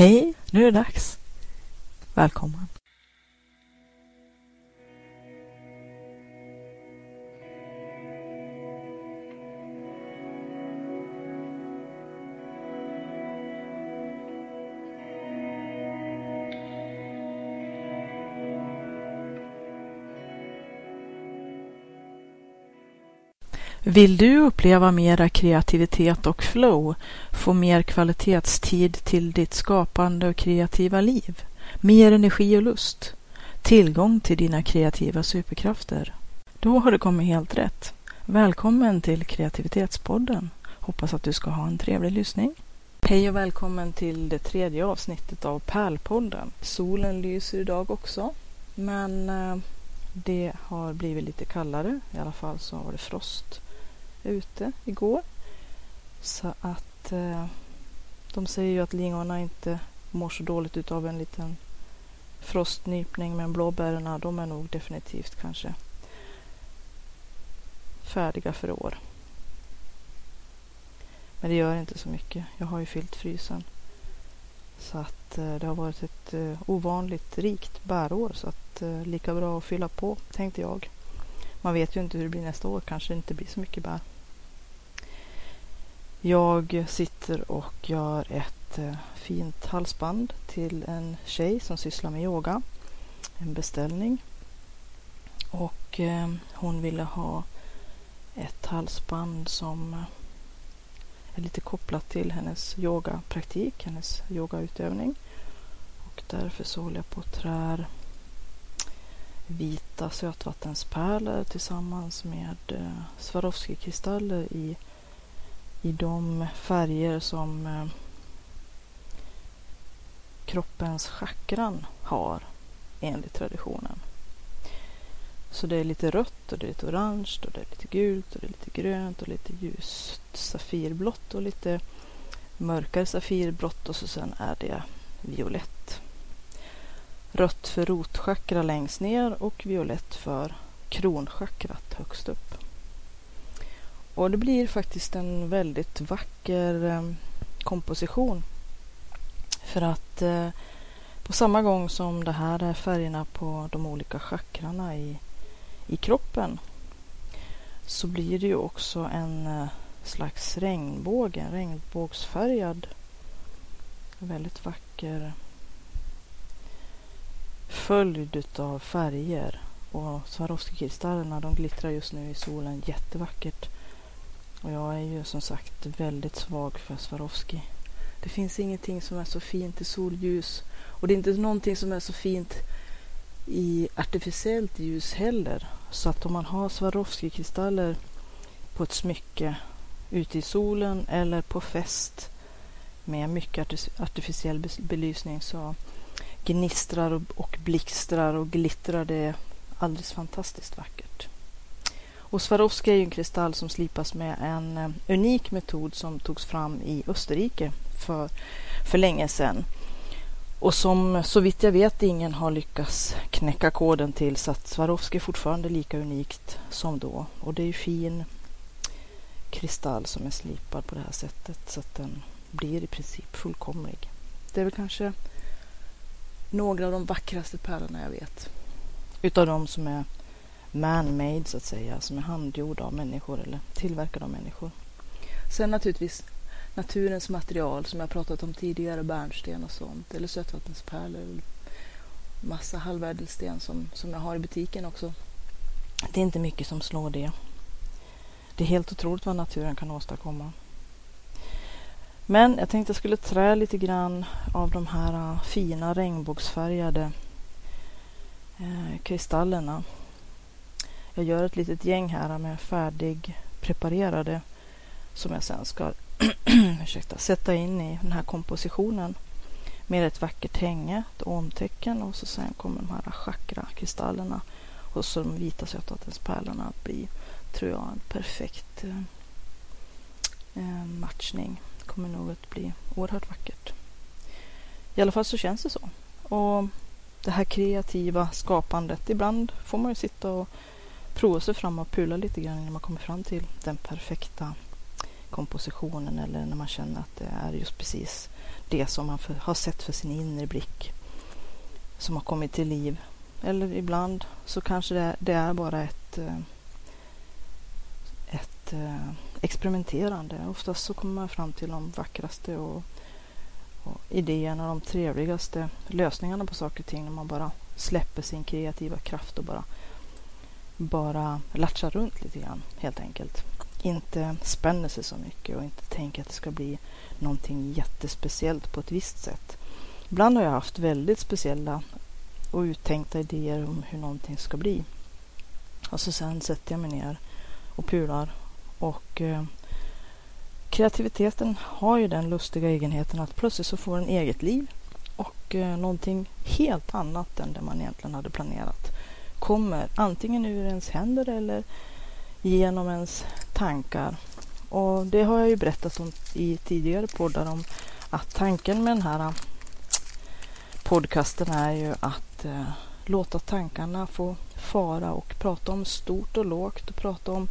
Hej, nu är det dags. Välkommen. Vill du uppleva mera kreativitet och flow, få mer kvalitetstid till ditt skapande och kreativa liv, mer energi och lust, tillgång till dina kreativa superkrafter? Då har du kommit helt rätt. Välkommen till Kreativitetspodden. Hoppas att du ska ha en trevlig lyssning. Hej och välkommen till det tredje avsnittet av Pärlpodden. Solen lyser idag också, men eh, det har blivit lite kallare. I alla fall så var det frost ute igår. Så att eh, de säger ju att lingonen inte mår så dåligt utav en liten frostnypning men blåbären de är nog definitivt kanske färdiga för år. Men det gör inte så mycket. Jag har ju fyllt frysen. Så att eh, det har varit ett eh, ovanligt rikt bärår så att eh, lika bra att fylla på tänkte jag. Man vet ju inte hur det blir nästa år. Kanske det inte blir så mycket bär. Jag sitter och gör ett eh, fint halsband till en tjej som sysslar med yoga. En beställning. Och eh, hon ville ha ett halsband som eh, är lite kopplat till hennes yogapraktik, hennes yogautövning. Och därför så håller jag på att trär vita sötvattenspärlor tillsammans med Swarovski-kristaller i i de färger som eh, kroppens chakran har enligt traditionen. Så det är lite rött och det är lite orange och det är lite gult och det är lite grönt och lite ljust safirblått och lite mörkare safirblått och så sen är det violett. Rött för rotchakra längst ner och violett för kronchakrat högst upp. Och det blir faktiskt en väldigt vacker eh, komposition. För att eh, på samma gång som det här är färgerna på de olika chakrarna i, i kroppen så blir det ju också en eh, slags regnbåge, en regnbågsfärgad väldigt vacker följd av färger. Och Swarovski-kristallerna de glittrar just nu i solen jättevackert. Och jag är ju som sagt väldigt svag för Swarovski. Det finns ingenting som är så fint i solljus. Och det är inte någonting som är så fint i artificiellt ljus heller. Så att om man har Swarovski-kristaller på ett smycke ute i solen eller på fest med mycket artificiell belysning så gnistrar och blixtrar och glittrar det alldeles fantastiskt vackert. Och Swarovski är ju en kristall som slipas med en eh, unik metod som togs fram i Österrike för, för länge sedan. Och som så vitt jag vet ingen har lyckats knäcka koden till så att Swarovski är fortfarande lika unikt som då. Och det är ju fin kristall som är slipad på det här sättet så att den blir i princip fullkomlig. Det är väl kanske några av de vackraste pärlorna jag vet. Utav de som är man-made så att säga, som är handgjord av människor eller tillverkad av människor. Sen naturligtvis naturens material som jag pratat om tidigare, bärnsten och sånt, eller sötvattenspärlor, eller massa halvädelsten som, som jag har i butiken också. Det är inte mycket som slår det. Det är helt otroligt vad naturen kan åstadkomma. Men jag tänkte jag skulle trä lite grann av de här äh, fina regnbågsfärgade eh, kristallerna jag gör ett litet gäng här med färdigpreparerade som jag sen ska ursäkta, sätta in i den här kompositionen med ett vackert hänge, ett omtecken och så sen kommer de här chakrakristallerna och så de vita sötvattenspärlorna att bli, tror jag, en perfekt eh, eh, matchning. Det kommer nog att bli oerhört vackert. I alla fall så känns det så. Och det här kreativa skapandet, ibland får man ju sitta och prova sig fram och pula lite grann innan man kommer fram till den perfekta kompositionen eller när man känner att det är just precis det som man för, har sett för sin inre blick som har kommit till liv. Eller ibland så kanske det, det är bara ett, eh, ett eh, experimenterande. Oftast så kommer man fram till de vackraste och, och idéerna, de trevligaste lösningarna på saker och ting när man bara släpper sin kreativa kraft och bara, bara latchar runt lite grann helt enkelt. Inte spänner sig så mycket och inte tänker att det ska bli någonting jättespeciellt på ett visst sätt. Ibland har jag haft väldigt speciella och uttänkta idéer om hur någonting ska bli. Och så sen sätter jag mig ner och pular. Och eh, kreativiteten har ju den lustiga egenheten att plötsligt så får den eget liv och eh, någonting helt annat än det man egentligen hade planerat kommer antingen ur ens händer eller genom ens tankar. Och det har jag ju berättat om i tidigare poddar om att tanken med den här podcasten är ju att eh, låta tankarna få fara och prata om stort och lågt och prata om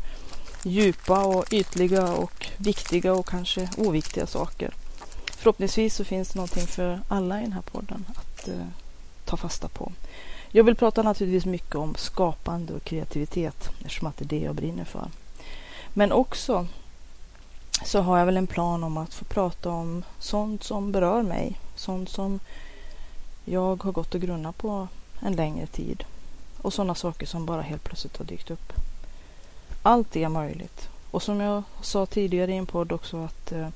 djupa och ytliga och viktiga och kanske oviktiga saker. Förhoppningsvis så finns det någonting för alla i den här podden att eh, ta fasta på. Jag vill prata naturligtvis mycket om skapande och kreativitet eftersom att det är det jag brinner för. Men också så har jag väl en plan om att få prata om sånt som berör mig. Sånt som jag har gått och grunnat på en längre tid. Och sådana saker som bara helt plötsligt har dykt upp. Allt är möjligt. Och som jag sa tidigare i en podd också att eh,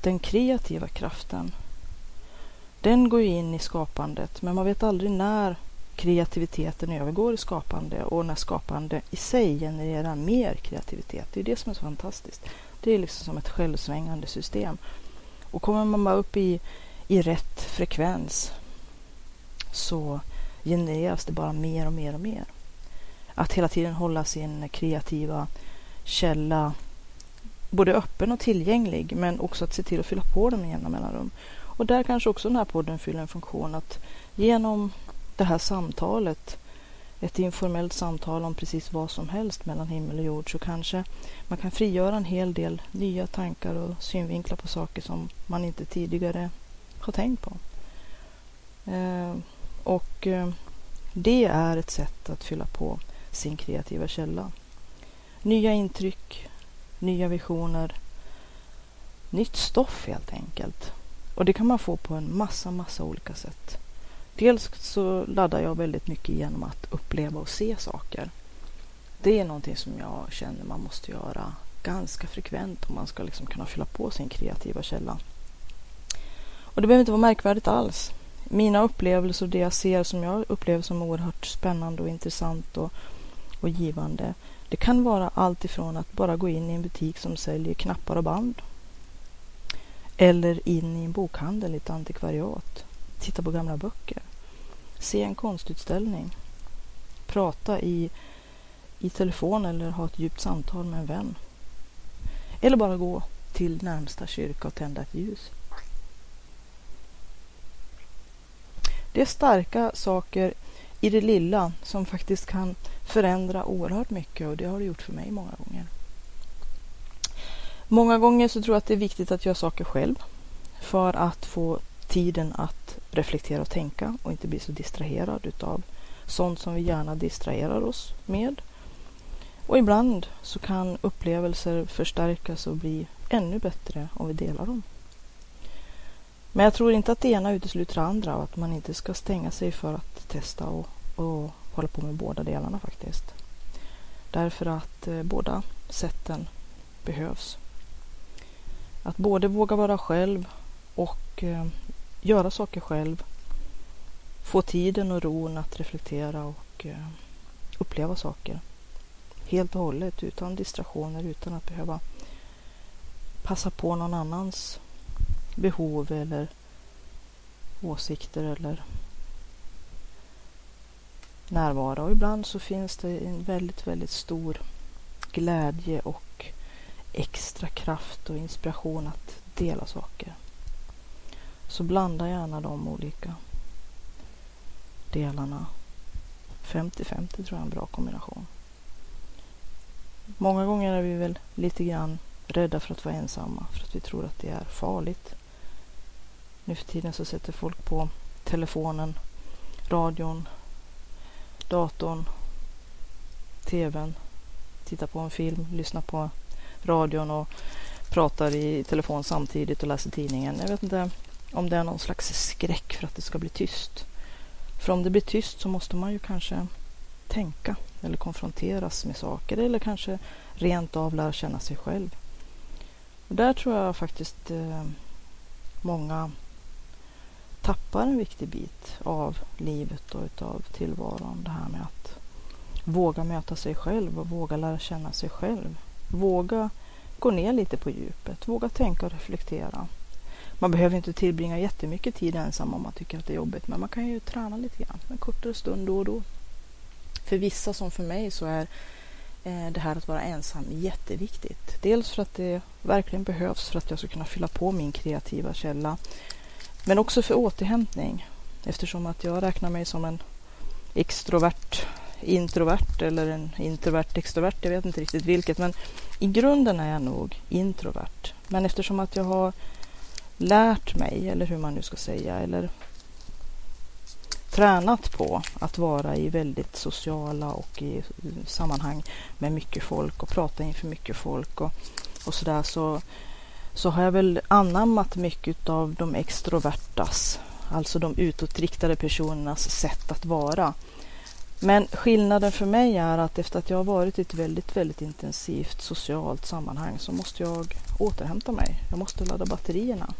den kreativa kraften den går in i skapandet men man vet aldrig när kreativiteten övergår i skapande och när skapande i sig genererar mer kreativitet. Det är det som är så fantastiskt. Det är liksom som ett självsvängande system. Och kommer man bara upp i, i rätt frekvens så genereras det bara mer och mer och mer. Att hela tiden hålla sin kreativa källa både öppen och tillgänglig men också att se till att fylla på den med jämna mellanrum. Och där kanske också den här podden fyller en funktion att genom det här samtalet, ett informellt samtal om precis vad som helst mellan himmel och jord så kanske man kan frigöra en hel del nya tankar och synvinklar på saker som man inte tidigare har tänkt på. Eh, och eh, det är ett sätt att fylla på sin kreativa källa. Nya intryck, nya visioner, nytt stoff helt enkelt. Och det kan man få på en massa, massa olika sätt. Dels så laddar jag väldigt mycket genom att uppleva och se saker. Det är någonting som jag känner man måste göra ganska frekvent om man ska liksom kunna fylla på sin kreativa källa. Och det behöver inte vara märkvärdigt alls. Mina upplevelser och det jag ser som jag upplever som oerhört spännande och intressant och, och givande. Det kan vara allt ifrån att bara gå in i en butik som säljer knappar och band. Eller in i en bokhandel i ett antikvariat. Titta på gamla böcker. Se en konstutställning. Prata i, i telefon eller ha ett djupt samtal med en vän. Eller bara gå till närmsta kyrka och tända ett ljus. Det är starka saker i det lilla som faktiskt kan förändra oerhört mycket och det har det gjort för mig många gånger. Många gånger så tror jag att det är viktigt att göra saker själv för att få tiden att reflektera och tänka och inte bli så distraherad utav sånt som vi gärna distraherar oss med. Och ibland så kan upplevelser förstärkas och bli ännu bättre om vi delar dem. Men jag tror inte att det ena utesluter det andra och att man inte ska stänga sig för att testa och, och hålla på med båda delarna faktiskt. Därför att eh, båda sätten behövs. Att både våga vara själv och eh, göra saker själv. Få tiden och ron att reflektera och eh, uppleva saker. Helt och hållet utan distraktioner, utan att behöva passa på någon annans behov eller åsikter eller närvaro. Och ibland så finns det en väldigt, väldigt stor glädje och extra kraft och inspiration att dela saker. Så blanda gärna de olika delarna. 50-50 tror jag är en bra kombination. Många gånger är vi väl lite grann rädda för att vara ensamma för att vi tror att det är farligt. Nu för tiden så sätter folk på telefonen, radion, datorn, tvn, tittar på en film, lyssnar på radion och pratar i telefon samtidigt och läser tidningen. Jag vet inte om det är någon slags skräck för att det ska bli tyst. För om det blir tyst så måste man ju kanske tänka eller konfronteras med saker eller kanske rent av lära känna sig själv. Och där tror jag faktiskt eh, många tappar en viktig bit av livet och utav tillvaron. Det här med att våga möta sig själv och våga lära känna sig själv. Våga gå ner lite på djupet, våga tänka och reflektera. Man behöver inte tillbringa jättemycket tid ensam om man tycker att det är jobbigt, men man kan ju träna lite grann, en kortare stund då och då. För vissa som för mig så är eh, det här att vara ensam jätteviktigt. Dels för att det verkligen behövs för att jag ska kunna fylla på min kreativa källa. Men också för återhämtning eftersom att jag räknar mig som en extrovert introvert eller en introvert extrovert. Jag vet inte riktigt vilket men i grunden är jag nog introvert. Men eftersom att jag har lärt mig, eller hur man nu ska säga, eller tränat på att vara i väldigt sociala och i sammanhang med mycket folk och prata inför mycket folk och, och sådär så, så har jag väl anammat mycket av de extrovertas, alltså de utåtriktade personernas sätt att vara. Men skillnaden för mig är att efter att jag har varit i ett väldigt, väldigt intensivt socialt sammanhang så måste jag återhämta mig. Jag måste ladda batterierna.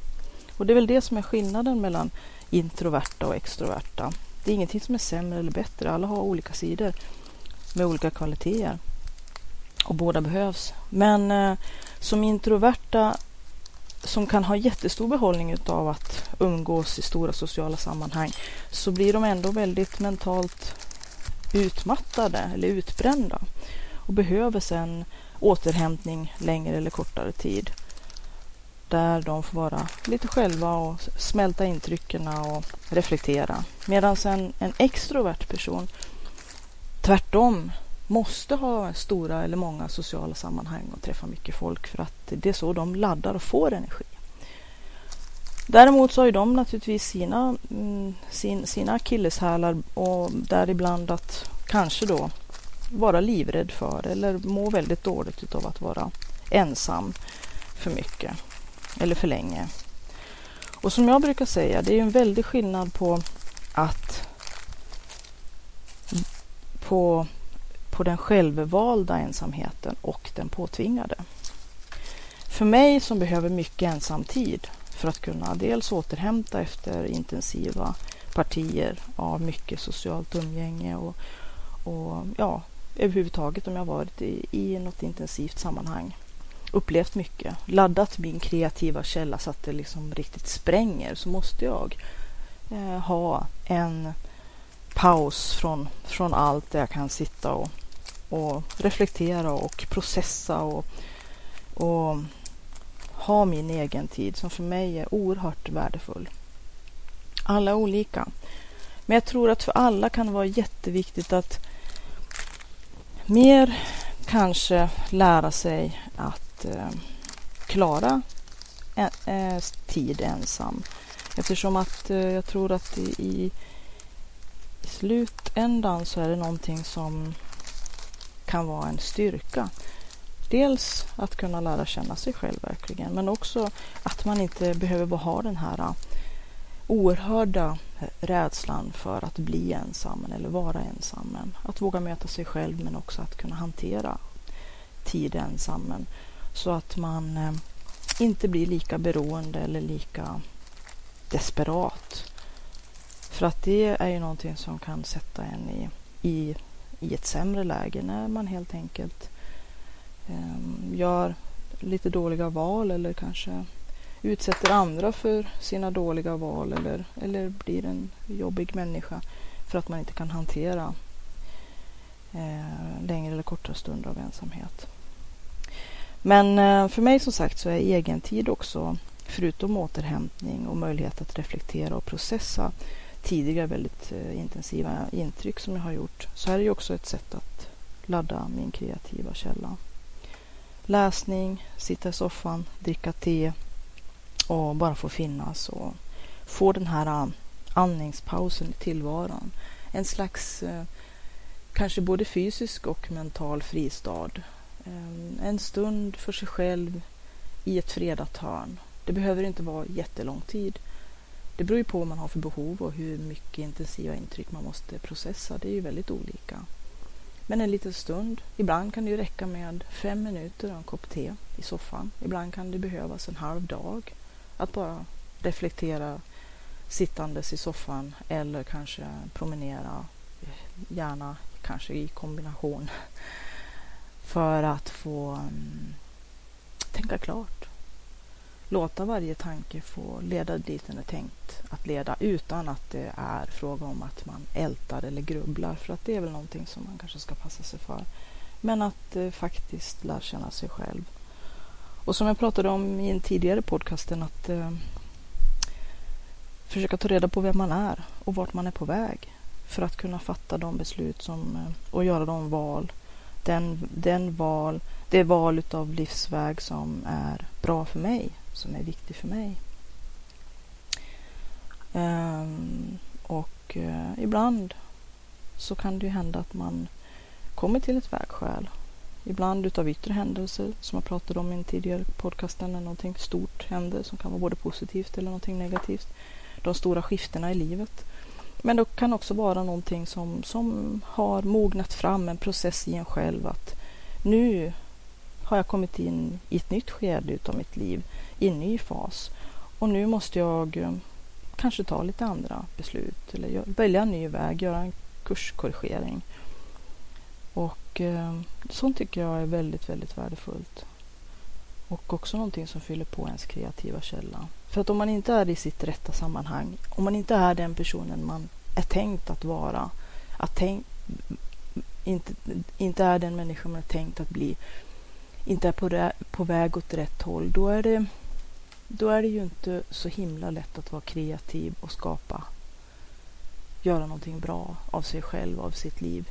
Och det är väl det som är skillnaden mellan introverta och extroverta. Det är ingenting som är sämre eller bättre. Alla har olika sidor med olika kvaliteter. Och båda behövs. Men eh, som introverta som kan ha jättestor behållning av att umgås i stora sociala sammanhang så blir de ändå väldigt mentalt utmattade eller utbrända och behöver sedan återhämtning längre eller kortare tid där de får vara lite själva och smälta intrycken och reflektera. Medan en, en extrovert person tvärtom måste ha stora eller många sociala sammanhang och träffa mycket folk för att det är så de laddar och får energi. Däremot så har ju de naturligtvis sina, mm, sin, sina akilleshälar och däribland att kanske då vara livrädd för eller må väldigt dåligt av att vara ensam för mycket eller för länge. Och som jag brukar säga, det är en väldig skillnad på att på, på den självvalda ensamheten och den påtvingade. För mig som behöver mycket ensamtid för att kunna dels återhämta efter intensiva partier av mycket socialt umgänge och, och ja, överhuvudtaget om jag varit i, i något intensivt sammanhang upplevt mycket, laddat min kreativa källa så att det liksom riktigt spränger så måste jag eh, ha en paus från, från allt där jag kan sitta och, och reflektera och processa och, och ha min egen tid som för mig är oerhört värdefull. Alla är olika. Men jag tror att för alla kan det vara jätteviktigt att mer kanske lära sig att Eh, klara en, eh, tid ensam. Eftersom att eh, jag tror att i, i slutändan så är det någonting som kan vara en styrka. Dels att kunna lära känna sig själv verkligen, men också att man inte behöver ha den här eh, oerhörda rädslan för att bli ensam eller vara ensam. Att våga möta sig själv men också att kunna hantera tid ensam. Så att man eh, inte blir lika beroende eller lika desperat. För att det är ju någonting som kan sätta en i, i, i ett sämre läge när man helt enkelt eh, gör lite dåliga val eller kanske utsätter andra för sina dåliga val eller, eller blir en jobbig människa för att man inte kan hantera eh, längre eller kortare stunder av ensamhet. Men eh, för mig som sagt så är egen tid också, förutom återhämtning och möjlighet att reflektera och processa tidigare väldigt eh, intensiva intryck som jag har gjort, så är det ju också ett sätt att ladda min kreativa källa. läsning, sitta i soffan, dricka te och bara få finnas och få den här eh, andningspausen i tillvaron. En slags kanske både fysisk och mental fristad. Ehm, en stund för sig själv i ett fredat hörn. Det behöver inte vara jättelång tid. Det beror ju på vad man har för behov och hur mycket intensiva intryck man måste processa. Det är ju väldigt olika. Men en liten stund. Ibland kan det ju räcka med fem minuter och en kopp te i soffan. Ibland kan det behövas en halv dag att bara reflektera sittandes i soffan eller kanske promenera, eh, gärna kanske i kombination, för att få mm, tänka klart. Låta varje tanke få leda dit den är tänkt att leda utan att det är fråga om att man ältar eller grubblar för att det är väl någonting som man kanske ska passa sig för. Men att eh, faktiskt lära känna sig själv. Och som jag pratade om i en tidigare podcasten att eh, försöka ta reda på vem man är och vart man är på väg för att kunna fatta de beslut som, eh, och göra de val, den, den val, det val av livsväg som är bra för mig, som är viktig för mig. Um, och uh, ibland så kan det ju hända att man kommer till ett vägskäl. Ibland utav yttre händelser som jag pratade om i en tidigare podcast när någonting stort händer som kan vara både positivt eller någonting negativt de stora skiftena i livet. Men det kan också vara någonting som, som har mognat fram, en process i en själv att nu har jag kommit in i ett nytt skede utav mitt liv, i en ny fas. Och nu måste jag eh, kanske ta lite andra beslut eller välja en ny väg, göra en kurskorrigering. Och eh, sånt tycker jag är väldigt, väldigt värdefullt. Och också någonting som fyller på ens kreativa källa. För att om man inte är i sitt rätta sammanhang, om man inte är den personen man är tänkt att vara, att tänk, inte, inte är den människa man är tänkt att bli, inte är på, på väg åt rätt håll, då är, det, då är det ju inte så himla lätt att vara kreativ och skapa, göra någonting bra av sig själv, av sitt liv.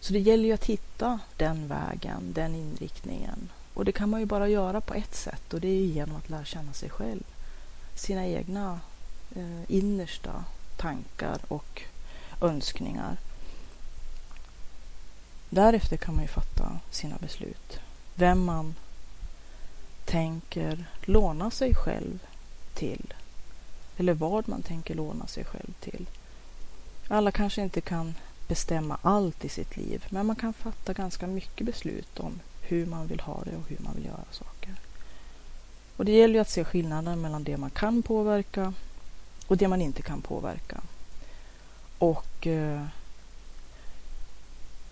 Så det gäller ju att hitta den vägen, den inriktningen. Och det kan man ju bara göra på ett sätt och det är genom att lära känna sig själv sina egna eh, innersta tankar och önskningar. Därefter kan man ju fatta sina beslut. Vem man tänker låna sig själv till. Eller vad man tänker låna sig själv till. Alla kanske inte kan bestämma allt i sitt liv, men man kan fatta ganska mycket beslut om hur man vill ha det och hur man vill göra saker. Och det gäller ju att se skillnaden mellan det man kan påverka och det man inte kan påverka. Och eh,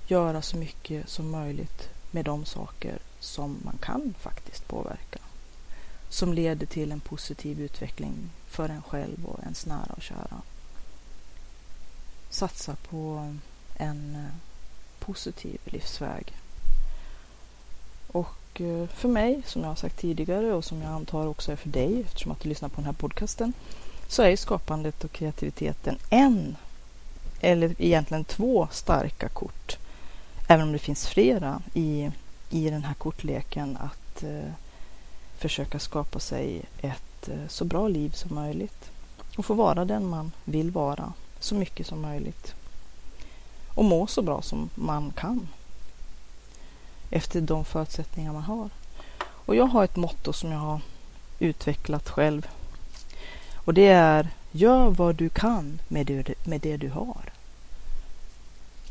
göra så mycket som möjligt med de saker som man kan faktiskt påverka. Som leder till en positiv utveckling för en själv och ens nära och kära. Satsa på en eh, positiv livsväg. Och eh, för mig, som jag har sagt tidigare och som jag antar också är för dig eftersom att du lyssnar på den här podcasten, så är skapandet och kreativiteten en, eller egentligen två starka kort. Även om det finns flera i, i den här kortleken att eh, försöka skapa sig ett eh, så bra liv som möjligt. Och få vara den man vill vara så mycket som möjligt. Och må så bra som man kan efter de förutsättningar man har. Och jag har ett motto som jag har utvecklat själv. Och det är gör vad du kan med det, med det du har.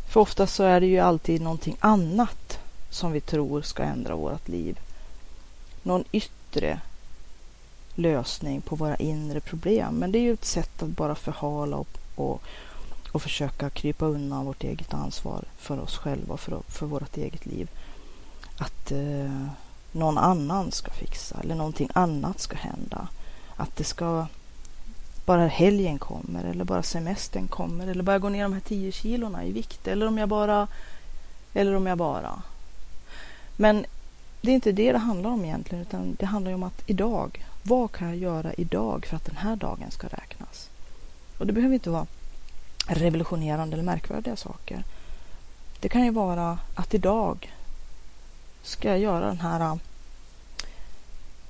För ofta så är det ju alltid någonting annat som vi tror ska ändra vårt liv. Någon yttre lösning på våra inre problem. Men det är ju ett sätt att bara förhala och, och, och försöka krypa undan vårt eget ansvar för oss själva och för, för vårt eget liv att eh, någon annan ska fixa eller någonting annat ska hända. Att det ska bara helgen kommer eller bara semestern kommer eller bara gå ner de här 10 kilorna i vikt eller om jag bara eller om jag bara. Men det är inte det det handlar om egentligen utan det handlar om att idag, vad kan jag göra idag för att den här dagen ska räknas? Och det behöver inte vara revolutionerande eller märkvärdiga saker. Det kan ju vara att idag ska jag göra den här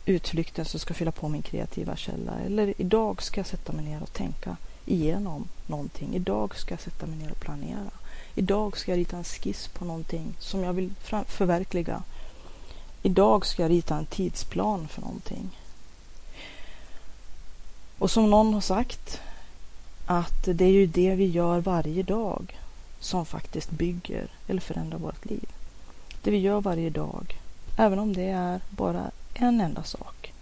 utflykten som ska fylla på min kreativa källa. Eller idag ska jag sätta mig ner och tänka igenom någonting. Idag ska jag sätta mig ner och planera. Idag ska jag rita en skiss på någonting som jag vill förverkliga. Idag ska jag rita en tidsplan för någonting. Och som någon har sagt att det är ju det vi gör varje dag som faktiskt bygger eller förändrar vårt liv. Det vi gör varje dag, även om det är bara en enda sak.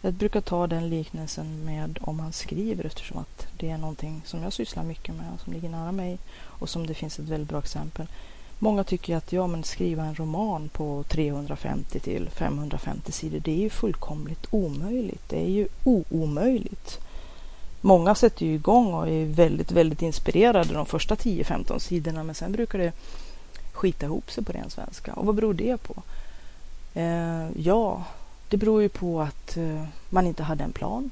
Jag brukar ta den liknelsen med om man skriver eftersom att det är någonting som jag sysslar mycket med och som ligger nära mig och som det finns ett väldigt bra exempel. Många tycker att ja, men skriva en roman på 350 till 550 sidor, det är ju fullkomligt omöjligt. Det är ju omöjligt. Många sätter ju igång och är väldigt, väldigt inspirerade de första 10-15 sidorna, men sen brukar det skita ihop sig på ren svenska. Och vad beror det på? Eh, ja, det beror ju på att eh, man inte hade en plan.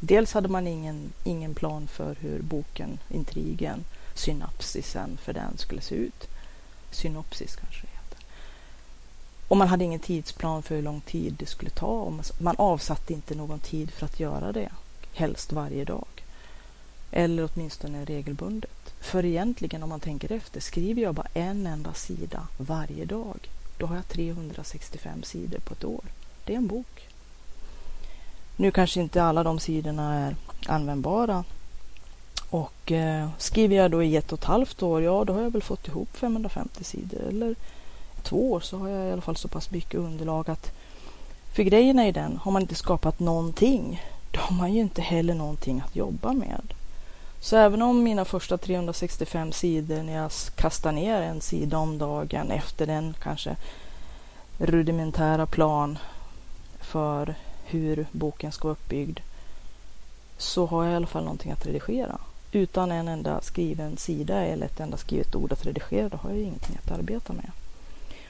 Dels hade man ingen, ingen plan för hur boken, intrigen, synapsisen för den skulle se ut. Synopsis kanske det heter. Och man hade ingen tidsplan för hur lång tid det skulle ta. Och man avsatte inte någon tid för att göra det. Helst varje dag. Eller åtminstone regelbundet. För egentligen om man tänker efter, skriver jag bara en enda sida varje dag, då har jag 365 sidor på ett år. Det är en bok. Nu kanske inte alla de sidorna är användbara. Och eh, skriver jag då i ett och ett halvt år, ja då har jag väl fått ihop 550 sidor. Eller två år så har jag i alla fall så pass mycket underlag att för grejen är ju den, har man inte skapat någonting, då har man ju inte heller någonting att jobba med. Så även om mina första 365 sidor, när jag kastar ner en sida om dagen efter den kanske rudimentära plan för hur boken ska vara uppbyggd, så har jag i alla fall någonting att redigera. Utan en enda skriven sida eller ett enda skrivet ord att redigera, då har jag ingenting att arbeta med.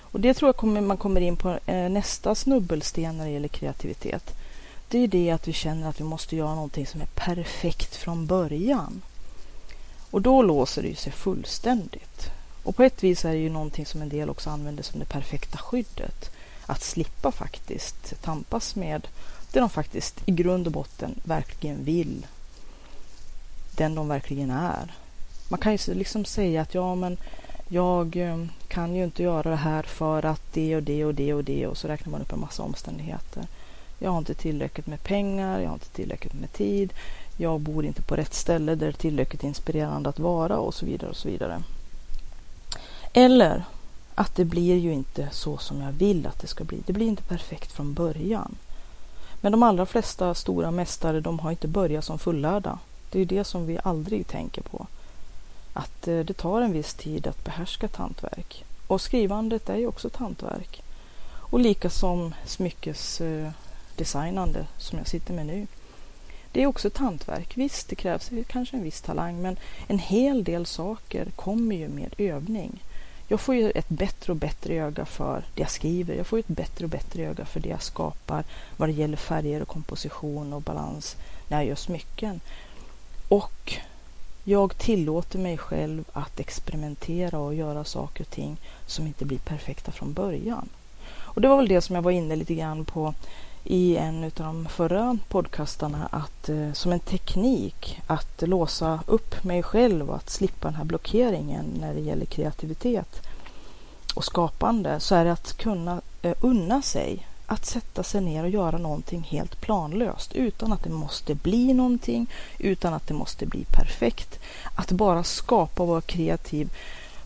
Och det tror jag kommer, man kommer in på eh, nästa snubbelsten när det gäller kreativitet det är det att vi känner att vi måste göra någonting som är perfekt från början. Och då låser det sig fullständigt. Och på ett vis är det ju någonting som en del också använder som det perfekta skyddet. Att slippa faktiskt tampas med det de faktiskt i grund och botten verkligen vill. Den de verkligen är. Man kan ju liksom säga att ja men jag eh, kan ju inte göra det här för att det och det och det och det och så räknar man upp en massa omständigheter. Jag har inte tillräckligt med pengar, jag har inte tillräckligt med tid, jag bor inte på rätt ställe där det är tillräckligt inspirerande att vara och så vidare och så vidare. Eller att det blir ju inte så som jag vill att det ska bli. Det blir inte perfekt från början. Men de allra flesta stora mästare, de har inte börjat som fullärda. Det är det som vi aldrig tänker på. Att eh, det tar en viss tid att behärska tantverk. Och skrivandet är ju också tantverk. Och lika som smyckes eh, designande som jag sitter med nu. Det är också ett hantverk. Visst, det krävs kanske en viss talang men en hel del saker kommer ju med övning. Jag får ju ett bättre och bättre öga för det jag skriver. Jag får ett bättre och bättre öga för det jag skapar vad det gäller färger och komposition och balans när jag gör smycken. Och jag tillåter mig själv att experimentera och göra saker och ting som inte blir perfekta från början. Och det var väl det som jag var inne lite grann på i en av de förra podcastarna att eh, som en teknik att låsa upp mig själv och att slippa den här blockeringen när det gäller kreativitet och skapande så är det att kunna eh, unna sig att sätta sig ner och göra någonting helt planlöst utan att det måste bli någonting, utan att det måste bli perfekt. Att bara skapa och vara kreativ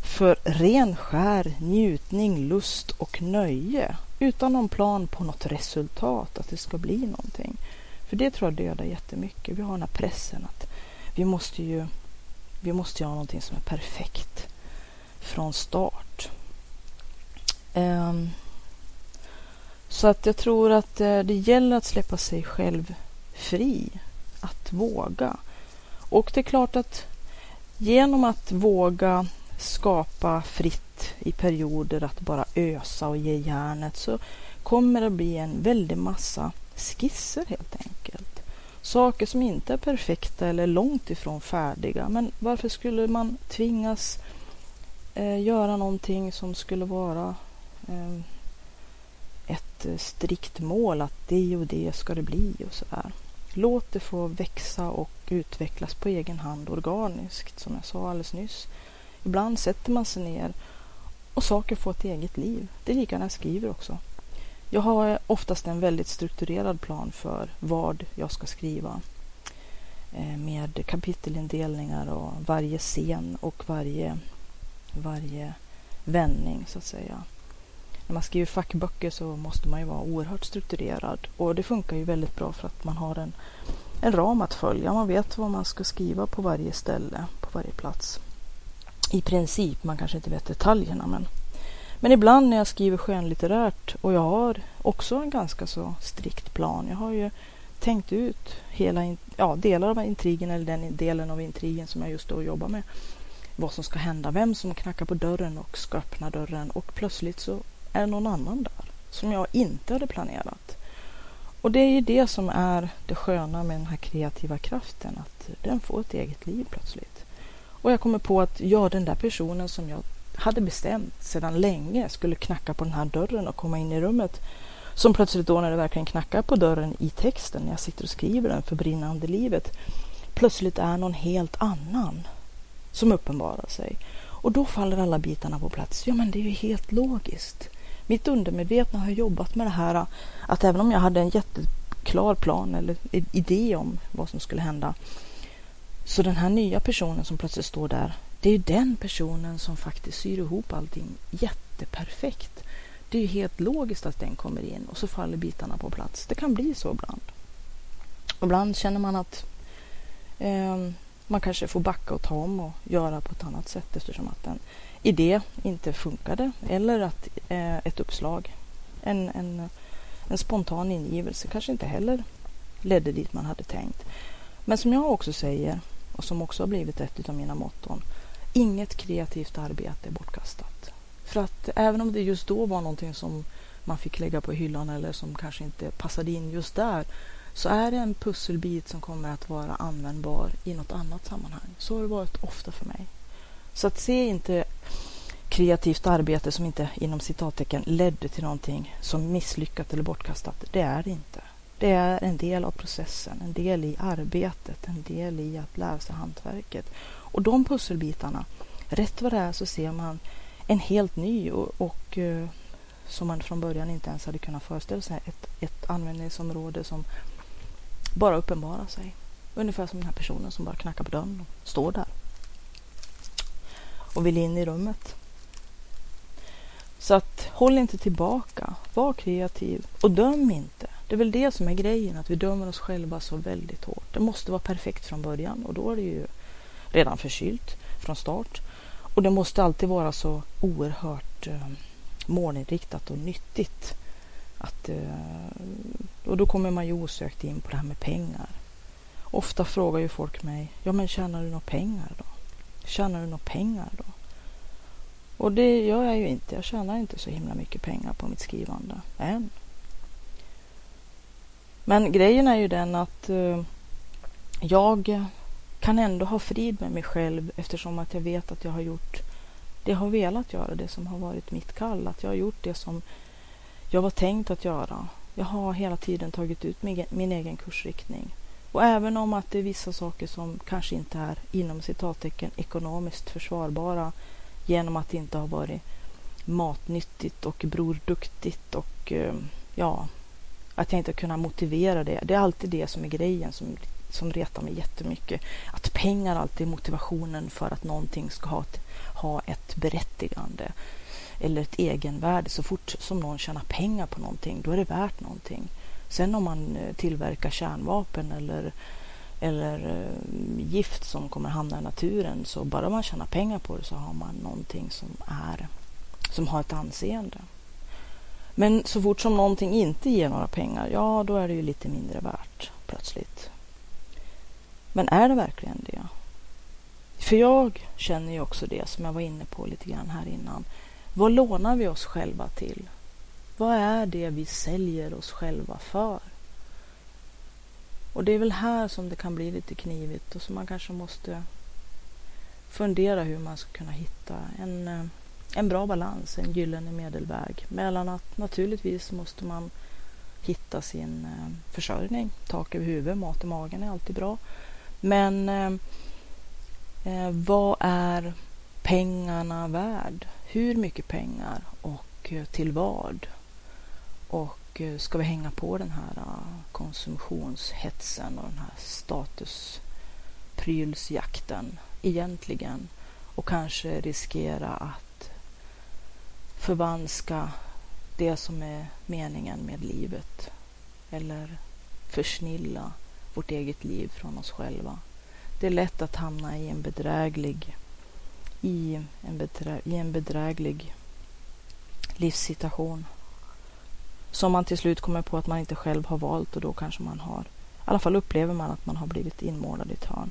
för ren skär njutning, lust och nöje utan någon plan på något resultat, att det ska bli någonting. För det tror jag dödar jättemycket. Vi har den här pressen att vi måste ju vi måste göra någonting som är perfekt från start. Um, så att jag tror att eh, det gäller att släppa sig själv fri, att våga. Och det är klart att genom att våga skapa fritt i perioder, att bara ösa och ge järnet så kommer det bli en väldig massa skisser helt enkelt. Saker som inte är perfekta eller långt ifrån färdiga. Men varför skulle man tvingas eh, göra någonting som skulle vara eh, ett eh, strikt mål att det och det ska det bli och sådär. Låt det få växa och utvecklas på egen hand organiskt som jag sa alldeles nyss. Ibland sätter man sig ner och saker får ett eget liv. Det är lika när jag skriver också. Jag har oftast en väldigt strukturerad plan för vad jag ska skriva eh, med kapitelindelningar och varje scen och varje, varje vändning så att säga. När man skriver fackböcker så måste man ju vara oerhört strukturerad och det funkar ju väldigt bra för att man har en, en ram att följa. Man vet vad man ska skriva på varje ställe, på varje plats. I princip, man kanske inte vet detaljerna men men ibland när jag skriver skönlitterärt och jag har också en ganska så strikt plan. Jag har ju tänkt ut hela, ja, delar av intrigen eller den delen av intrigen som jag just då jobbar med. Vad som ska hända, vem som knackar på dörren och ska öppna dörren och plötsligt så är det någon annan där som jag inte hade planerat. Och det är ju det som är det sköna med den här kreativa kraften, att den får ett eget liv plötsligt. Och jag kommer på att jag, den där personen som jag hade bestämt sedan länge skulle knacka på den här dörren och komma in i rummet. Som plötsligt då när det verkligen knackar på dörren i texten, när jag sitter och skriver den för brinnande livet, plötsligt är någon helt annan som uppenbarar sig. Och då faller alla bitarna på plats. Ja, men det är ju helt logiskt. Mitt undermedvetna har jobbat med det här att även om jag hade en jätteklar plan eller idé om vad som skulle hända så den här nya personen som plötsligt står där det är ju den personen som faktiskt syr ihop allting jätteperfekt. Det är ju helt logiskt att den kommer in och så faller bitarna på plats. Det kan bli så ibland. Ibland känner man att eh, man kanske får backa och ta om och göra på ett annat sätt eftersom att en idé inte funkade eller att eh, ett uppslag, en, en, en spontan ingivelse kanske inte heller ledde dit man hade tänkt. Men som jag också säger och som också har blivit ett av mina motton Inget kreativt arbete är bortkastat. För att även om det just då var någonting som man fick lägga på hyllan eller som kanske inte passade in just där så är det en pusselbit som kommer att vara användbar i något annat sammanhang. Så har det varit ofta för mig. Så att se inte kreativt arbete som inte inom citattecken ledde till någonting som misslyckat eller bortkastat. Det är det inte. Det är en del av processen, en del i arbetet, en del i att lära sig hantverket. Och de pusselbitarna, rätt vad det är så ser man en helt ny och, och eh, som man från början inte ens hade kunnat föreställa sig, ett, ett användningsområde som bara uppenbarar sig. Ungefär som den här personen som bara knackar på dörren och står där och vill in i rummet. Så att håll inte tillbaka, var kreativ och döm inte. Det är väl det som är grejen, att vi dömer oss själva så väldigt hårt. Det måste vara perfekt från början och då är det ju redan förkylt från start. Och det måste alltid vara så oerhört eh, målinriktat och nyttigt. Att, eh, och då kommer man ju osökt in på det här med pengar. Ofta frågar ju folk mig, ja men tjänar du några pengar då? Tjänar du några pengar då? Och det gör jag ju inte. Jag tjänar inte så himla mycket pengar på mitt skrivande än. Men grejen är ju den att eh, jag kan ändå ha frid med mig själv eftersom att jag vet att jag har gjort det jag har velat göra, det som har varit mitt kall. Att jag har gjort det som jag var tänkt att göra. Jag har hela tiden tagit ut min, min egen kursriktning. Och även om att det är vissa saker som kanske inte är inom citattecken ekonomiskt försvarbara genom att det inte har varit matnyttigt och brorduktigt och eh, ja, att jag inte kunnat motivera det. Det är alltid det som är grejen som, som retar mig jättemycket. Att pengar alltid är motivationen för att någonting ska ha ett, ha ett berättigande eller ett egenvärde. Så fort som någon tjänar pengar på någonting, då är det värt någonting. Sen om man eh, tillverkar kärnvapen eller, eller eh, gift som kommer hamna i naturen, så bara man tjänar pengar på det så har man någonting som, är, som har ett anseende. Men så fort som någonting inte ger några pengar, ja då är det ju lite mindre värt plötsligt. Men är det verkligen det? För jag känner ju också det som jag var inne på lite grann här innan. Vad lånar vi oss själva till? Vad är det vi säljer oss själva för? Och det är väl här som det kan bli lite knivigt och som man kanske måste fundera hur man ska kunna hitta en, eh, en bra balans, en gyllene medelväg mellan att naturligtvis måste man hitta sin eh, försörjning, tak över huvudet, mat i magen är alltid bra. Men eh, eh vad är pengarna värd? Hur mycket pengar och eh, till vad? Och ska vi hänga på den här konsumtionshetsen och den här statusprylsjakten egentligen och kanske riskera att förvanska det som är meningen med livet. Eller försnilla vårt eget liv från oss själva. Det är lätt att hamna i en bedräglig i en, bedrä, i en bedräglig livssituation. Som man till slut kommer på att man inte själv har valt och då kanske man har, i alla fall upplever man att man har blivit inmålad i ett hörn,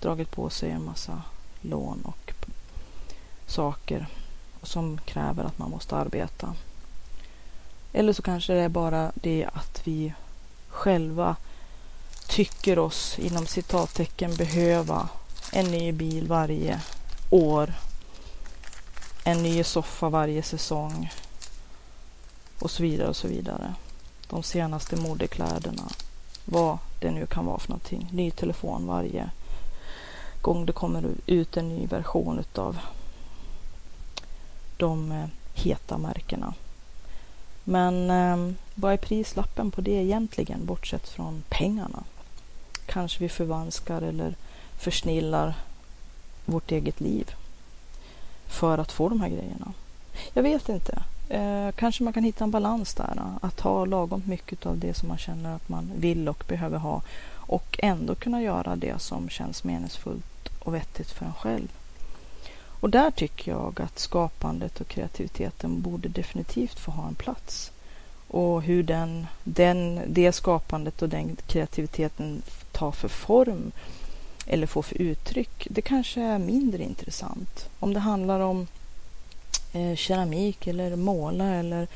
dragit på sig en massa lån och saker som kräver att man måste arbeta. Eller så kanske det är bara det att vi själva tycker oss inom citattecken behöva en ny bil varje år, en ny soffa varje säsong och så vidare och så vidare. De senaste modekläderna, vad det nu kan vara för någonting. Ny telefon varje gång det kommer ut en ny version utav de eh, heta märkena. Men eh, vad är prislappen på det egentligen, bortsett från pengarna? Kanske vi förvanskar eller försnillar vårt eget liv för att få de här grejerna. Jag vet inte. Eh, kanske man kan hitta en balans där. Eh, att ha lagom mycket av det som man känner att man vill och behöver ha och ändå kunna göra det som känns meningsfullt och vettigt för en själv. Och där tycker jag att skapandet och kreativiteten borde definitivt få ha en plats. Och hur den, den, det skapandet och den kreativiteten tar för form eller får för uttryck, det kanske är mindre intressant. Om det handlar om eh, keramik eller måla eller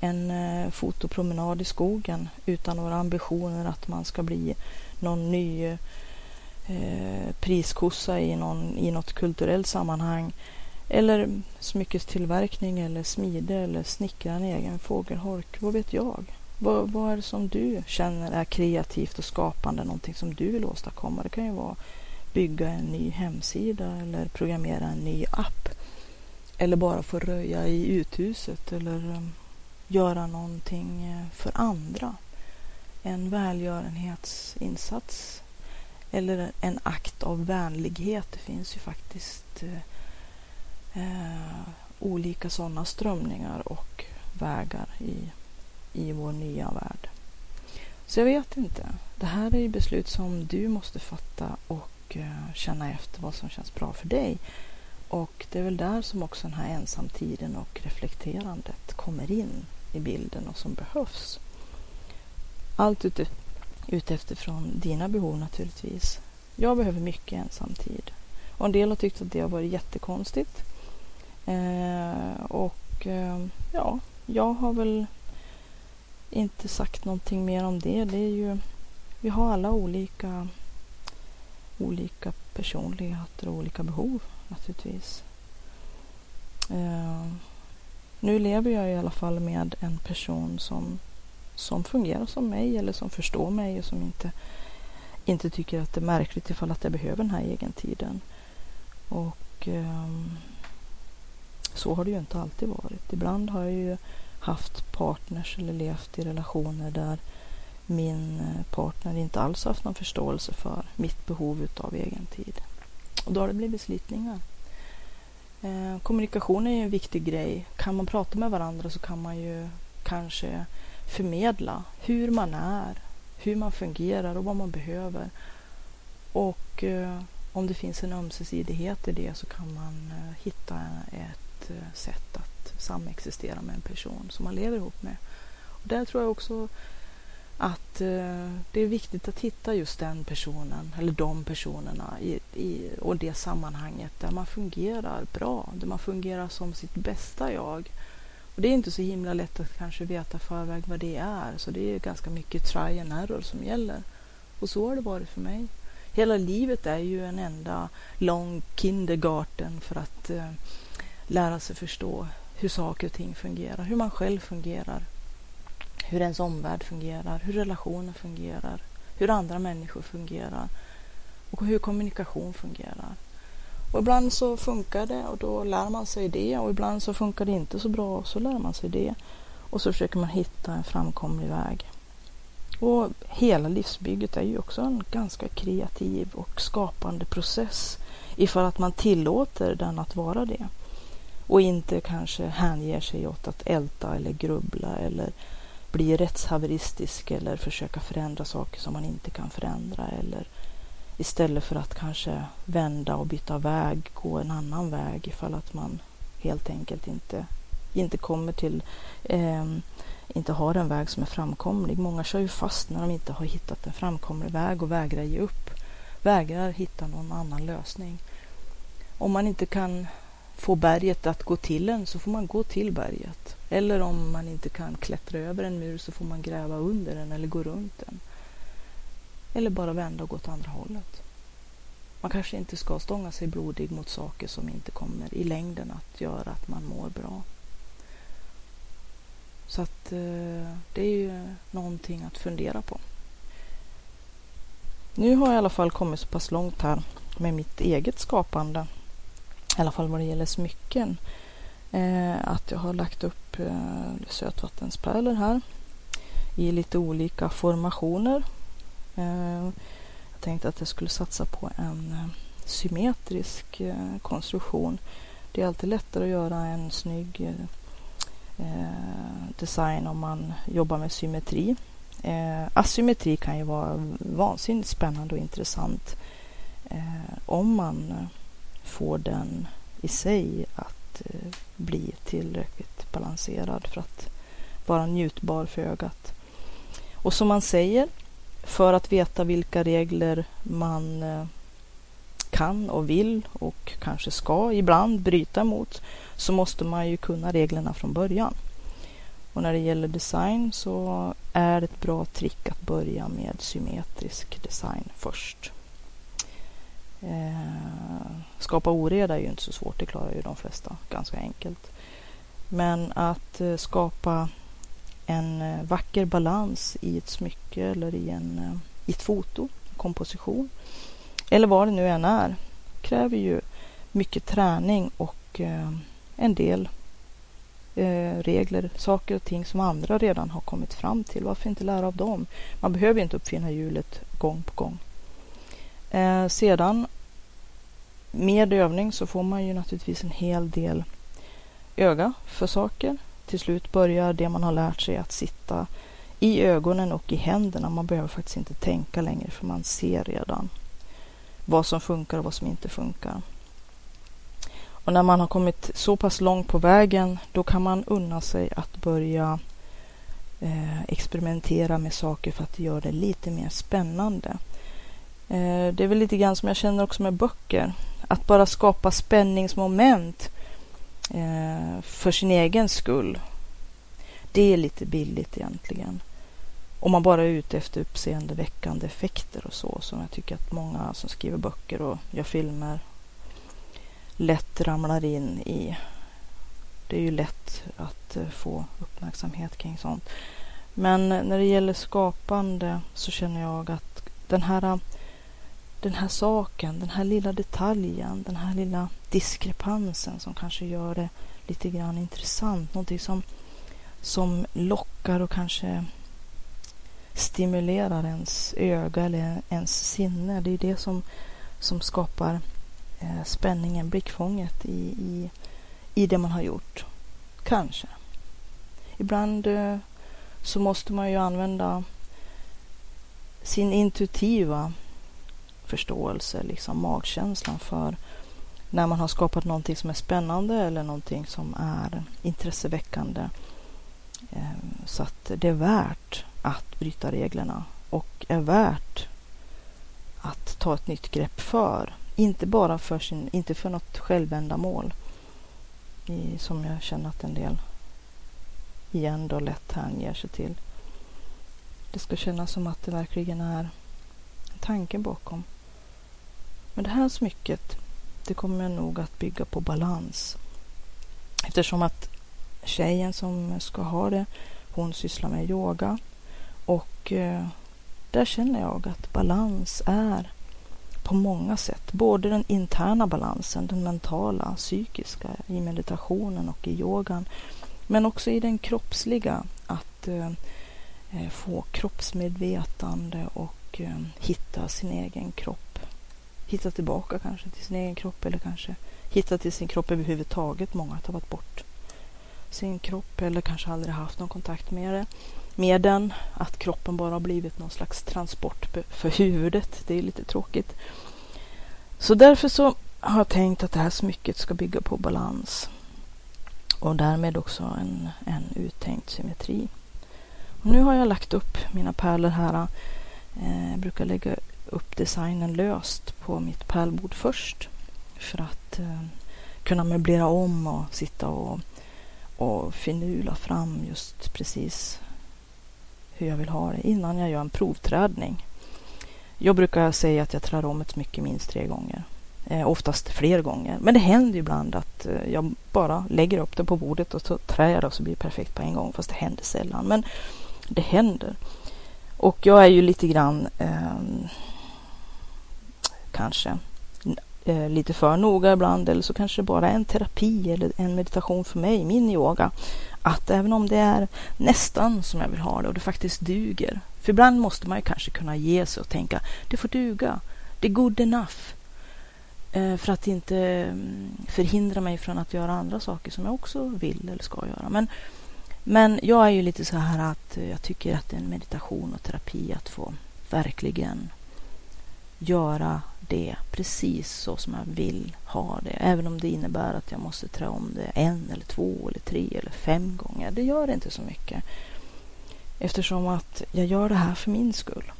en eh, fotopromenad i skogen utan några ambitioner att man ska bli någon ny eh, priskossa i, någon, i något kulturellt sammanhang. Eller smyckestillverkning eller smide eller snickra en egen fågelholk. Vad vet jag? Vad, vad är det som du känner är kreativt och skapande? Någonting som du vill åstadkomma. Det kan ju vara bygga en ny hemsida eller programmera en ny app. Eller bara få röja i uthuset eller eh, göra någonting eh, för andra. En välgörenhetsinsats eller en akt av vänlighet. Det finns ju faktiskt eh, eh, olika sådana strömningar och vägar i, i vår nya värld. Så jag vet inte. Det här är ju beslut som du måste fatta och Eh, känna efter vad som känns bra för dig. Och det är väl där som också den här ensamtiden och reflekterandet kommer in i bilden och som behövs. Allt ute, utefterfrån dina behov naturligtvis. Jag behöver mycket ensamtid. Och en del har tyckt att det har varit jättekonstigt. Eh, och eh, ja, jag har väl inte sagt någonting mer om det. Det är ju, vi har alla olika olika personligheter och olika behov naturligtvis. Eh, nu lever jag i alla fall med en person som, som fungerar som mig eller som förstår mig och som inte, inte tycker att det är märkligt ifall att jag behöver den här egentiden. Och um, så har det ju inte alltid varit. Ibland har jag ju haft partners eller levt i relationer där min eh, partner inte alls haft någon förståelse för mitt behov av egen tid. Och då har det blivit slitningar. Eh, kommunikation är ju en viktig grej. Kan man prata med varandra så kan man ju kanske förmedla hur man är, hur man fungerar och vad man behöver. Och eh, om det finns en ömsesidighet i det så kan man eh, hitta ett eh, sätt att samexistera med en person som man lever ihop med. Och där tror jag också att eh, det är viktigt att hitta just den personen eller de personerna i, i, och det sammanhanget där man fungerar bra, där man fungerar som sitt bästa jag. Och Det är inte så himla lätt att kanske veta förväg vad det är, så det är ganska mycket try and error som gäller. Och så har det varit för mig. Hela livet är ju en enda lång kindergarten för att eh, lära sig förstå hur saker och ting fungerar, hur man själv fungerar, hur ens omvärld fungerar, hur relationer fungerar, hur andra människor fungerar och hur kommunikation fungerar. Och ibland så funkar det och då lär man sig det och ibland så funkar det inte så bra och så lär man sig det. Och så försöker man hitta en framkomlig väg. Och hela livsbygget är ju också en ganska kreativ och skapande process ifall att man tillåter den att vara det. Och inte kanske hänger sig åt att älta eller grubbla eller bli rättshaveristisk eller försöka förändra saker som man inte kan förändra eller istället för att kanske vända och byta väg, gå en annan väg ifall att man helt enkelt inte, inte kommer till, eh, inte har en väg som är framkomlig. Många kör ju fast när de inte har hittat en framkomlig väg och vägrar ge upp, vägrar hitta någon annan lösning. Om man inte kan få berget att gå till en så får man gå till berget. Eller om man inte kan klättra över en mur så får man gräva under den eller gå runt den. Eller bara vända och gå åt andra hållet. Man kanske inte ska stånga sig blodig mot saker som inte kommer i längden att göra att man mår bra. Så att eh, det är ju någonting att fundera på. Nu har jag i alla fall kommit så pass långt här med mitt eget skapande. I alla fall vad det gäller smycken. Eh, att jag har lagt upp eh, sötvattenspärlor här i lite olika formationer Eh, jag tänkte att jag skulle satsa på en eh, symmetrisk eh, konstruktion. Det är alltid lättare att göra en snygg design om man jobbar med symmetri. asymmetri kan ju vara vansinnigt spännande och intressant om man får den i sig att bli tillräckligt balanserad för att vara njutbar för ögat. Och som man säger för att veta vilka regler man eh, kan och vill och kanske ska ibland bryta mot så måste man ju kunna reglerna från början. Och när det gäller design så är det ett bra trick att börja med symmetrisk design först. Eh, skapa oreda är ju inte så svårt, det klarar ju de flesta ganska enkelt. Men att eh, skapa en eh, vacker balans i ett smycke eller i, en, eh, i ett foto, komposition eller vad det nu än är kräver ju mycket träning och eh, en del regler, saker och ting som andra redan har kommit fram till. Varför inte lära av dem? Man behöver inte uppfinna hjulet gång på gång. sedan med övning så får man ju naturligtvis en hel del öga för saker till slut börjar det man har lärt sig att sitta i ögonen och i händerna. Man behöver faktiskt inte tänka längre för man ser redan vad som funkar och vad som inte funkar. Och när man har kommit så pass långt på vägen då kan man unna sig att börja eh, experimentera med saker för att göra det lite mer spännande. Eh, det är väl lite grann som jag känner också med böcker. Att bara skapa spänningsmoment eh, för sin egen skull. Det är lite billigt egentligen. Om man bara är ute efter uppseendeväckande effekter och så, som jag tycker att många som skriver böcker och gör filmer lätt ramlar in i. Det är ju lätt att eh, få uppmärksamhet kring sånt. Men eh, när det gäller skapande så känner jag att den här eh, den här saken, den här lilla detaljen, den här lilla diskrepansen som kanske gör det lite grann intressant. Någonting som, som lockar och kanske stimulerar ens öga eller ens sinne. Det är det som, som skapar eh, spänningen, blickfånget i, i, i det man har gjort. Kanske. Ibland eh, så måste man ju använda sin intuitiva förståelse, liksom magkänslan för när man har skapat någonting som är spännande eller någonting som är intresseväckande. Ehm, så att det är värt att bryta reglerna och är värt att ta ett nytt grepp för. Inte bara för, sin, inte för något självändamål i, som jag känner att en del igen då lätt hänger sig till. Det ska kännas som att det verkligen är en tanke bakom. Men det här smycket, det kommer nog att bygga på balans. Eftersom att tjejen som ska ha det, hon sysslar med yoga och eh, där känner jag att balans är på många sätt. Både den interna balansen, den mentala, psykiska i meditationen och i yogan. Men också i den kroppsliga, att eh, eh få kroppsmedvetande och eh, hitta sin egen kropp. Hitta tillbaka kanske till sin egen kropp eller kanske hitta till sin kropp överhuvudtaget. Många har tagit bort sin kropp eller kanske aldrig haft någon kontakt med det med den. Att kroppen bara har blivit någon slags transport för huvudet. Det är lite tråkigt. Så därför så har jag tänkt att det här smycket ska bygga på balans. Och därmed också en, en uttänkt symmetri. Och nu har jag lagt upp mina pärlor här. Eh, jag brukar lägga upp designen löst på mitt pärlbord först. För att eh, kunna möblera om och sitta och, och finula fram just precis hur jag vill ha det innan jag gör en provträdning. Jag brukar säga att jag trär om ett smycke minst tre gånger. Eh, oftast fler gånger. Men det händer ibland att eh, jag bara lägger upp det på bordet och så trär jag det och så blir det perfekt på en gång. Fast det händer sällan. Men det händer. Och jag är ju lite grann eh, kanske eh, lite för noga ibland. Eller så kanske det bara är en terapi eller en meditation för mig, min yoga att även om det är nästan som jag vill ha det och det faktiskt duger. För ibland måste man ju kanske kunna ge sig och tänka det får duga. Det är good enough. Eh, för att inte mm, förhindra mig från att göra andra saker som jag också vill eller ska göra. Men, men jag är ju lite så här att jag tycker att det är en meditation och terapi att få verkligen göra det precis så som jag vill ha det. Även om det innebär att jag måste trä om det en eller två eller tre eller fem gånger. Det gör inte så mycket. Eftersom att jag gör det här för min skull.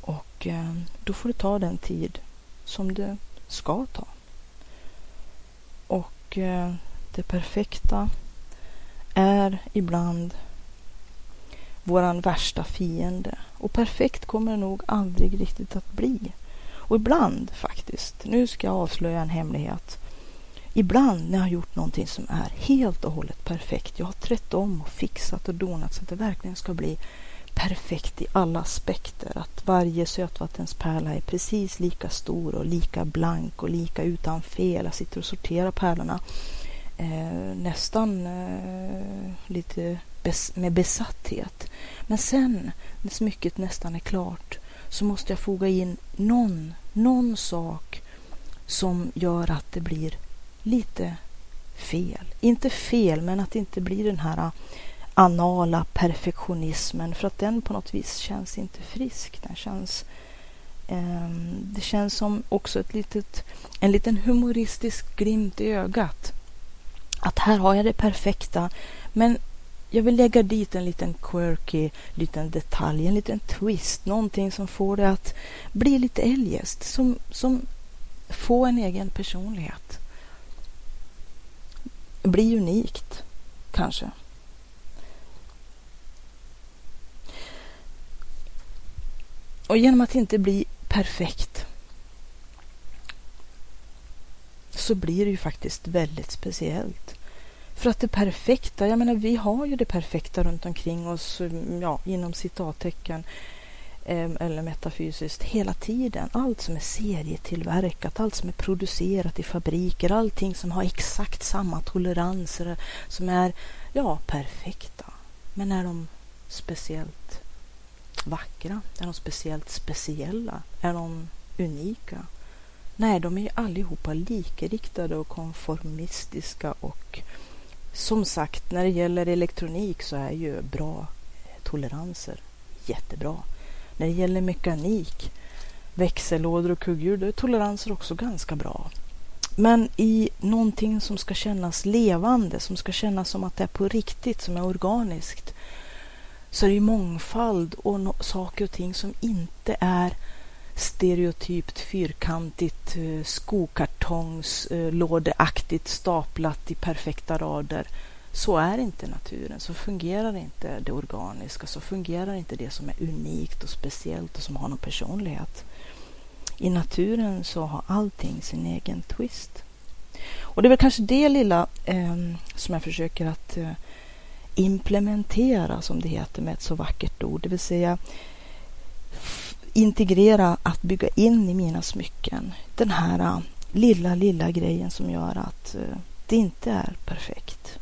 Och eh, då får det ta den tid som det ska ta. Och eh, det perfekta är ibland våran värsta fiende. Och perfekt kommer det nog aldrig riktigt att bli. Och ibland faktiskt, nu ska jag avslöja en hemlighet. Ibland när jag har gjort någonting som är helt och hållet perfekt, jag har trätt om och fixat och donat så att det verkligen ska bli perfekt i alla aspekter. Att varje sötvattenspärla är precis lika stor och lika blank och lika utan fel. Jag sitter och sorterar pärlorna eh, nästan eh, lite bes med besatthet. Men sen när smycket nästan är klart så måste jag foga in någon, någon sak som gör att det blir lite fel. Inte fel, men att det inte blir den här äh, anala perfektionismen för att den på något vis känns inte frisk. Den känns, eh, det känns som också ett litet, en liten humoristisk glimt i ögat. Att här har jag det perfekta, men jag vill lägga dit en liten quirky liten detalj, en liten twist, någonting som får det att bli lite eljest, som, som får en egen personlighet. Bli unikt, kanske. Och genom att inte bli perfekt så blir det ju faktiskt väldigt speciellt. För att det perfekta, jag menar vi har ju det perfekta runt omkring oss, mm, ja, inom citattecken eller metafysiskt hela tiden. Allt som är serietillverkat, allt som är producerat i fabriker, allting som har exakt samma toleranser som är, ja, perfekta. Men är de speciellt vackra? Är de speciellt speciella? Är de unika? Nej, de är ju allihopa likriktade och konformistiska och som sagt, när det gäller elektronik så är ju bra toleranser jättebra. När det gäller mekanik, växellådor och kugghjul, då är toleranser också ganska bra. Men i någonting som ska kännas levande, som ska kännas som att det är på riktigt, som är organiskt, så är det ju mångfald och no saker och ting som inte är stereotypt fyrkantigt eh, skokartongslådeaktigt eh, staplat i perfekta rader. Så är inte naturen, så fungerar inte det organiska, så fungerar inte det som är unikt och speciellt och som har någon personlighet. I naturen så har allting sin egen twist. Och det är väl kanske det lilla eh, som jag försöker att eh, implementera, som det heter med ett så vackert ord, det vill säga integrera, att bygga in i mina smycken den här äh, lilla, lilla grejen som gör att äh, det inte är perfekt.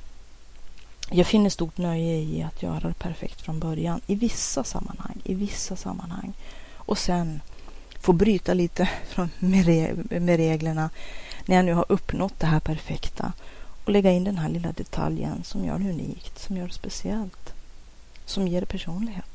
Jag finner stort nöje i att göra det perfekt från början i vissa sammanhang, i vissa sammanhang. Och sen få bryta lite med reglerna när jag nu har uppnått det här perfekta och lägga in den här lilla detaljen som gör det unikt, som gör det speciellt, som ger det personlighet.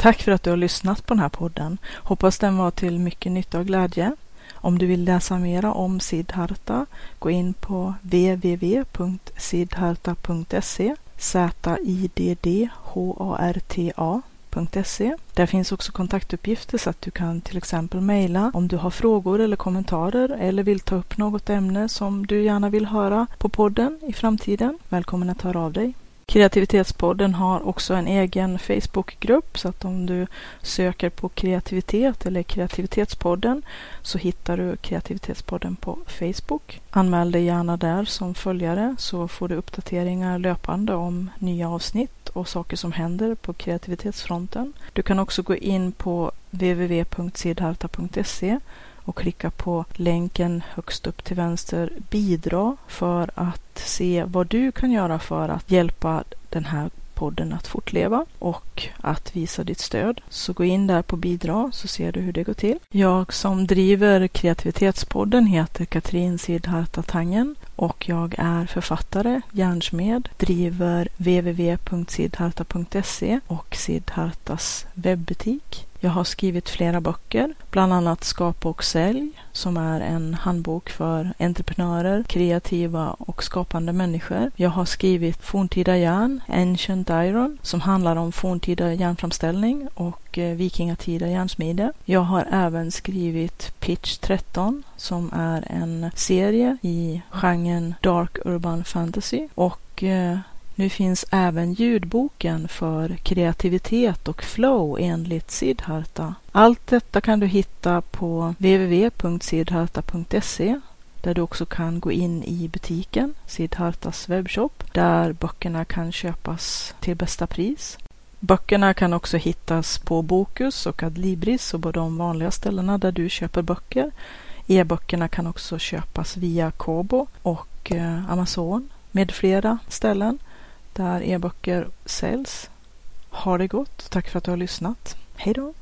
Tack för att du har lyssnat på den här podden. Hoppas den var till mycket nytta och glädje. Om du vill läsa mera om Siddharta, gå in på www.siddharta.se Z-I-D-D-H-A-R-T-A Där finns också kontaktuppgifter så att du kan till exempel mejla om du har frågor eller kommentarer eller vill ta upp något ämne som du gärna vill höra på podden i framtiden. Välkommen att höra av dig. Kreativitetspodden har också en egen Facebookgrupp så att om du söker på kreativitet eller kreativitetspodden så hittar du kreativitetspodden på Facebook. Anmäl dig gärna där som följare så får du uppdateringar löpande om nya avsnitt och saker som händer på kreativitetsfronten. Du kan också gå in på www.sidharta.se och klicka på länken högst upp till vänster bidra för att se vad du kan göra för att hjälpa den här podden att fortleva och att visa ditt stöd. Så gå in där på bidra så ser du hur det går till. Jag som driver kreativitetspodden heter Katrin Sidharta Tangen och jag är författare, järnsmed, driver www.sidharta.se och Sidhartas webbutik. Jag har skrivit flera böcker, bland annat Skapa och sälj som är en handbok för entreprenörer, kreativa och skapande människor. Jag har skrivit Forntida järn, Ancient Iron, som handlar om forntida järnframställning och eh, vikingatida järnsmide. Jag har även skrivit Pitch 13 som är en serie i genren Dark Urban Fantasy och eh, nu finns även ljudboken för kreativitet och flow enligt Siddharta. Allt detta kan du hitta på www.siddharta.se där du också kan gå in i butiken, Siddhartas webbshop, där böckerna kan köpas till bästa pris. Böckerna kan också hittas på Bokus och Adlibris och på de vanliga ställena där du köper böcker. E-böckerna kan också köpas via Kobo och eh, Amazon med flera ställen där e-böcker säljs. Ha det gott. Tack för att du har lyssnat. Hej då!